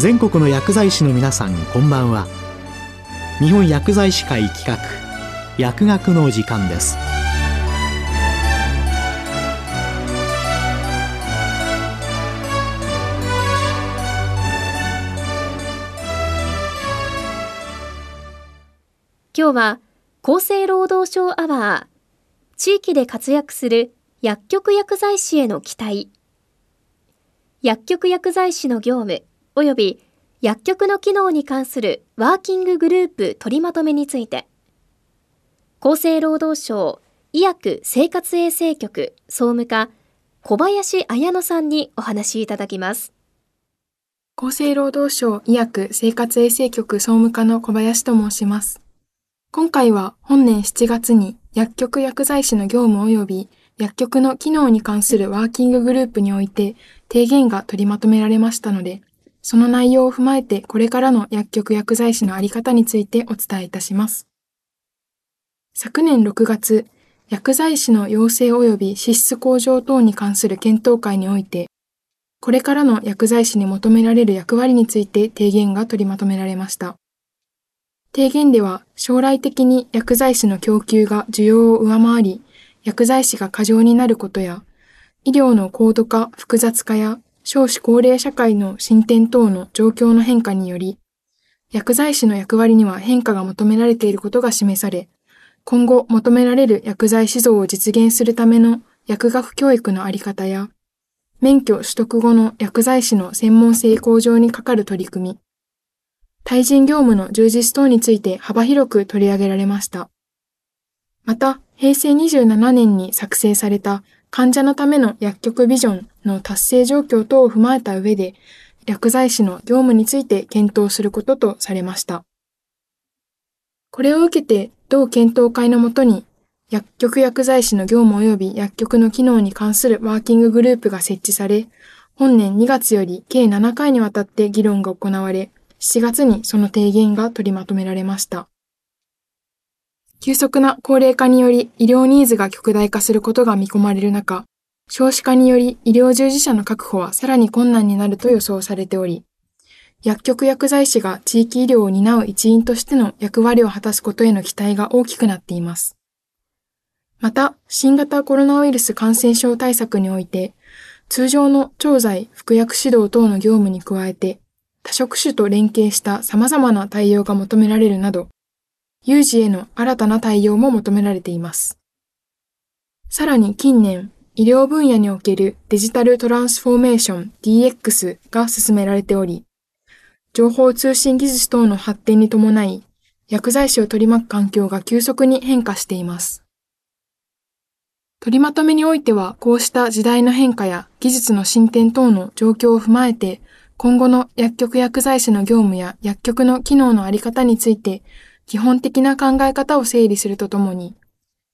全国の薬剤師の皆さんこんばんは。日本薬剤師会企画薬学の時間です。今日は厚生労働省アワー地域で活躍する薬局薬剤師への期待。薬局薬剤師の業務。及び薬局の機能に関するワーキンググループ取りまとめについて厚生労働省医薬生活衛生局総務課小林彩乃さんにお話しいただきます。厚生労働省医薬生活衛生局総務課の小林と申します。今回は本年7月に薬局薬剤師の業務及び薬局の機能に関するワーキンググループにおいて提言が取りまとめられましたので、その内容を踏まえてこれからの薬局薬剤師のあり方についてお伝えいたします。昨年6月、薬剤師の養成及び資質向上等に関する検討会において、これからの薬剤師に求められる役割について提言が取りまとめられました。提言では将来的に薬剤師の供給が需要を上回り、薬剤師が過剰になることや、医療の高度化、複雑化や少子高齢社会の進展等の状況の変化により、薬剤師の役割には変化が求められていることが示され、今後求められる薬剤師像を実現するための薬学教育のあり方や、免許取得後の薬剤師の専門性向上にかかる取り組み、対人業務の充実等について幅広く取り上げられました。また、平成27年に作成された患者のための薬局ビジョンの達成状況等を踏まえた上で、薬剤師の業務について検討することとされました。これを受けて、同検討会のもとに、薬局薬剤師の業務及び薬局の機能に関するワーキンググループが設置され、本年2月より計7回にわたって議論が行われ、7月にその提言が取りまとめられました。急速な高齢化により医療ニーズが極大化することが見込まれる中、少子化により医療従事者の確保はさらに困難になると予想されており、薬局薬剤師が地域医療を担う一員としての役割を果たすことへの期待が大きくなっています。また、新型コロナウイルス感染症対策において、通常の調剤、服薬指導等の業務に加えて、多職種と連携した様々な対応が求められるなど、有事への新たな対応も求められています。さらに近年、医療分野におけるデジタルトランスフォーメーション DX が進められており、情報通信技術等の発展に伴い、薬剤師を取り巻く環境が急速に変化しています。取りまとめにおいては、こうした時代の変化や技術の進展等の状況を踏まえて、今後の薬局薬剤師の業務や薬局の機能のあり方について基本的な考え方を整理するとともに、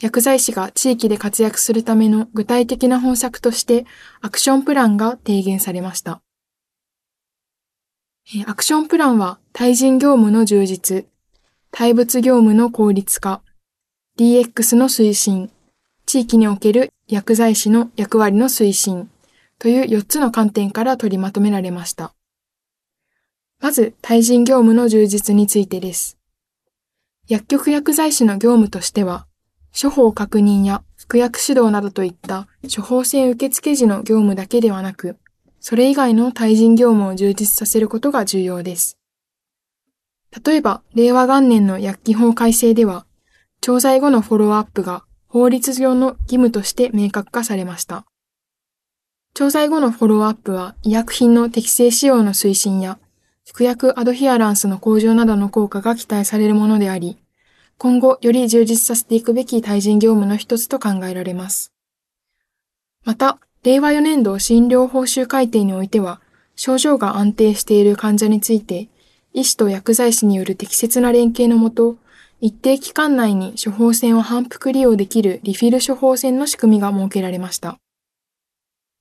薬剤師が地域で活躍するための具体的な方策としてアクションプランが提言されました。アクションプランは対人業務の充実、対物業務の効率化、DX の推進、地域における薬剤師の役割の推進という4つの観点から取りまとめられました。まず、対人業務の充実についてです。薬局薬剤師の業務としては、処方確認や服薬指導などといった処方箋受付時の業務だけではなく、それ以外の対人業務を充実させることが重要です。例えば、令和元年の薬機法改正では、調剤後のフォローアップが法律上の義務として明確化されました。調剤後のフォローアップは医薬品の適正使用の推進や服薬アドヒアランスの向上などの効果が期待されるものであり、今後より充実させていくべき対人業務の一つと考えられます。また、令和4年度診療報酬改定においては、症状が安定している患者について、医師と薬剤師による適切な連携のもと、一定期間内に処方箋を反復利用できるリフィル処方箋の仕組みが設けられました。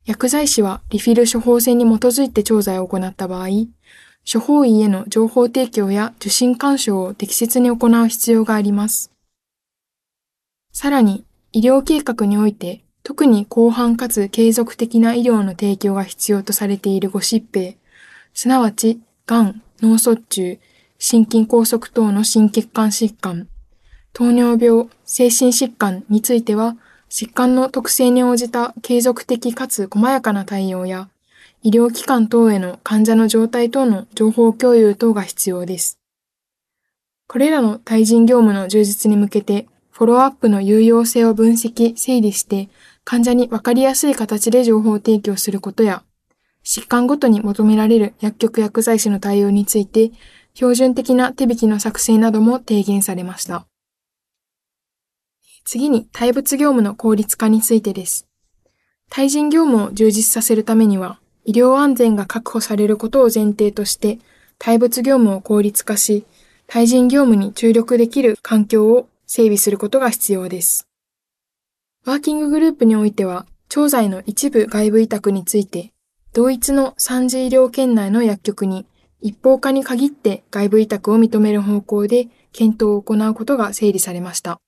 薬剤師はリフィル処方箋に基づいて調剤を行った場合、処方医への情報提供や受診干渉を適切に行う必要があります。さらに、医療計画において、特に広範かつ継続的な医療の提供が必要とされているご疾病、すなわちがん、脳卒中、心筋梗塞等の心血管疾患、糖尿病、精神疾患については、疾患の特性に応じた継続的かつ細やかな対応や、医療機関等への患者の状態等の情報共有等が必要です。これらの対人業務の充実に向けて、フォローアップの有用性を分析、整理して、患者にわかりやすい形で情報提供することや、疾患ごとに求められる薬局薬剤師の対応について、標準的な手引きの作成なども提言されました。次に、対物業務の効率化についてです。対人業務を充実させるためには、医療安全が確保されることを前提として、対物業務を効率化し、対人業務に注力できる環境を整備することが必要です。ワーキンググループにおいては、調剤の一部外部委託について、同一の三次医療圏内の薬局に一方化に限って外部委託を認める方向で検討を行うことが整理されました。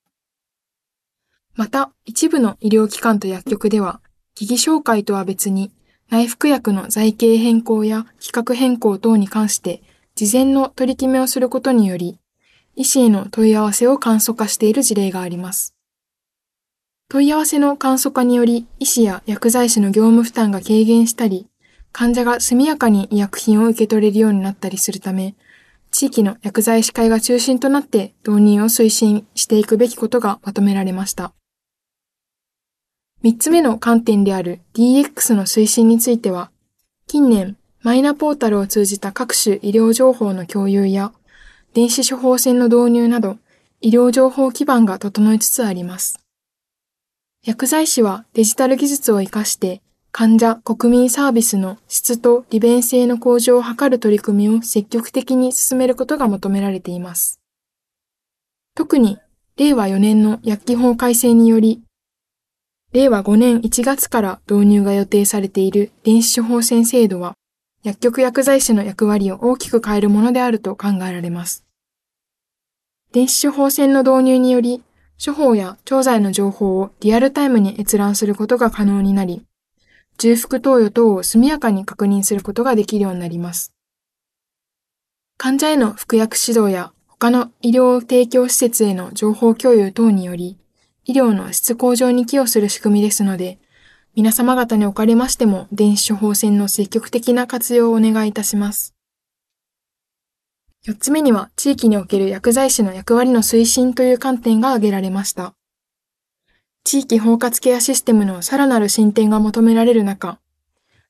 また、一部の医療機関と薬局では、疑義紹介とは別に、内服薬の財形変更や規格変更等に関して、事前の取り決めをすることにより、医師への問い合わせを簡素化している事例があります。問い合わせの簡素化により、医師や薬剤師の業務負担が軽減したり、患者が速やかに医薬品を受け取れるようになったりするため、地域の薬剤師会が中心となって導入を推進していくべきことがまとめられました。三つ目の観点である DX の推進については、近年、マイナポータルを通じた各種医療情報の共有や、電子処方箋の導入など、医療情報基盤が整いつつあります。薬剤師はデジタル技術を活かして、患者・国民サービスの質と利便性の向上を図る取り組みを積極的に進めることが求められています。特に、令和4年の薬機法改正により、令和5年1月から導入が予定されている電子処方箋制度は、薬局薬剤師の役割を大きく変えるものであると考えられます。電子処方箋の導入により、処方や調剤の情報をリアルタイムに閲覧することが可能になり、重複投与等を速やかに確認することができるようになります。患者への服薬指導や他の医療提供施設への情報共有等により、医療の質向上に寄与する仕組みですので、皆様方におかれましても電子処方箋の積極的な活用をお願いいたします。四つ目には地域における薬剤師の役割の推進という観点が挙げられました。地域包括ケアシステムのさらなる進展が求められる中、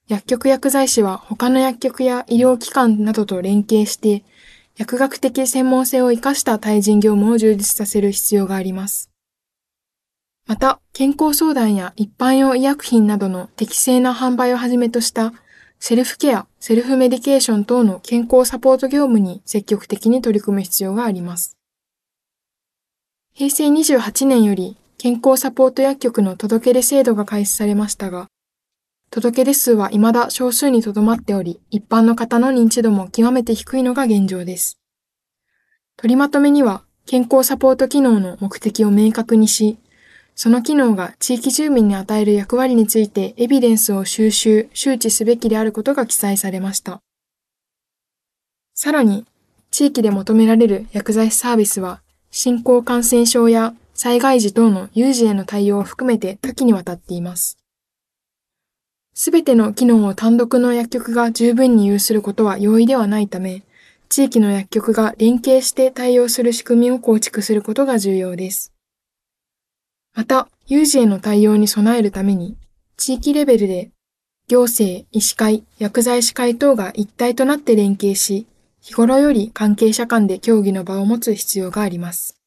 薬局薬剤師は他の薬局や医療機関などと連携して、薬学的専門性を活かした対人業務を充実させる必要があります。また、健康相談や一般用医薬品などの適正な販売をはじめとしたセルフケア、セルフメディケーション等の健康サポート業務に積極的に取り組む必要があります。平成28年より健康サポート薬局の届け出制度が開始されましたが、届け出数は未だ少数にとどまっており、一般の方の認知度も極めて低いのが現状です。取りまとめには、健康サポート機能の目的を明確にし、その機能が地域住民に与える役割についてエビデンスを収集、周知すべきであることが記載されました。さらに、地域で求められる薬剤師サービスは、新興感染症や災害時等の有事への対応を含めて多岐にわたっています。すべての機能を単独の薬局が十分に有することは容易ではないため、地域の薬局が連携して対応する仕組みを構築することが重要です。また、有事への対応に備えるために、地域レベルで行政、医師会、薬剤師会等が一体となって連携し、日頃より関係者間で協議の場を持つ必要があります。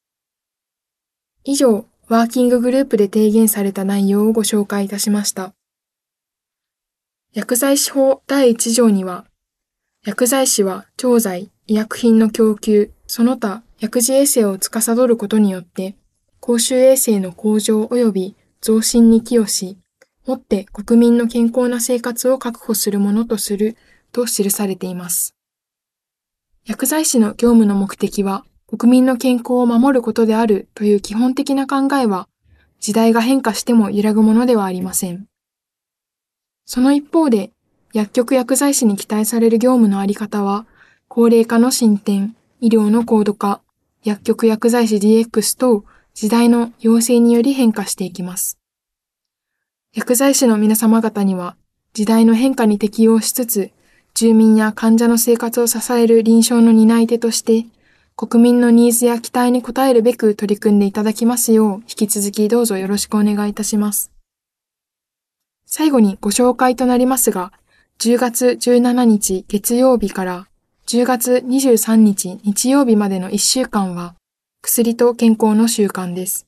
以上、ワーキンググループで提言された内容をご紹介いたしました。薬剤師法第1条には、薬剤師は調剤、医薬品の供給、その他薬事衛生を司ることによって、公衆衛生の向上及び増進に寄与し、もって国民の健康な生活を確保するものとすると記されています。薬剤師の業務の目的は国民の健康を守ることであるという基本的な考えは時代が変化しても揺らぐものではありません。その一方で薬局薬剤師に期待される業務のあり方は高齢化の進展、医療の高度化、薬局薬剤師 DX と時代の要請により変化していきます。薬剤師の皆様方には時代の変化に適応しつつ、住民や患者の生活を支える臨床の担い手として、国民のニーズや期待に応えるべく取り組んでいただきますよう、引き続きどうぞよろしくお願いいたします。最後にご紹介となりますが、10月17日月曜日から10月23日日曜日までの1週間は、薬と健康の習慣です。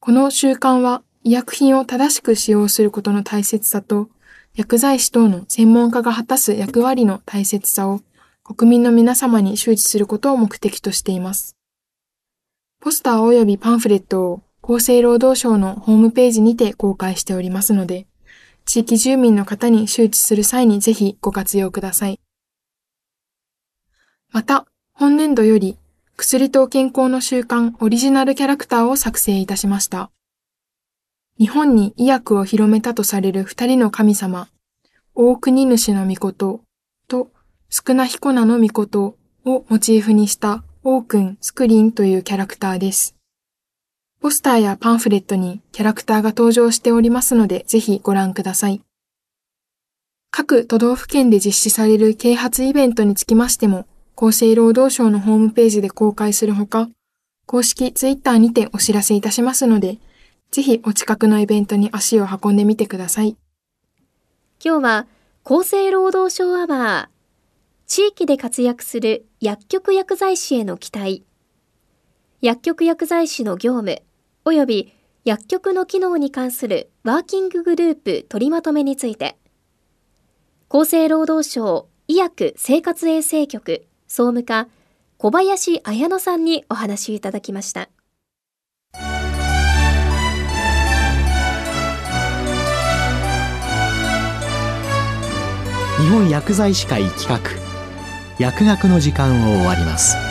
この習慣は医薬品を正しく使用することの大切さと、薬剤師等の専門家が果たす役割の大切さを国民の皆様に周知することを目的としています。ポスター及びパンフレットを厚生労働省のホームページにて公開しておりますので、地域住民の方に周知する際にぜひご活用ください。また、本年度より薬と健康の習慣オリジナルキャラクターを作成いたしました。日本に医薬を広めたとされる二人の神様、大国主の御事と少な彦名の御事をモチーフにしたオークン・スクリーンというキャラクターです。ポスターやパンフレットにキャラクターが登場しておりますので、ぜひご覧ください。各都道府県で実施される啓発イベントにつきましても、厚生労働省のホームページで公開するほか、公式ツイッターにてお知らせいたしますので、ぜひお近くのイベントに足を運んでみてください。今日は厚生労働省アワー、地域で活躍する薬局薬剤師への期待、薬局薬剤師の業務、及び薬局の機能に関するワーキンググループ取りまとめについて、厚生労働省医薬生活衛生局総務課小林綾乃さんにお話いただきました。日本薬剤師会企画薬学の時間を終わります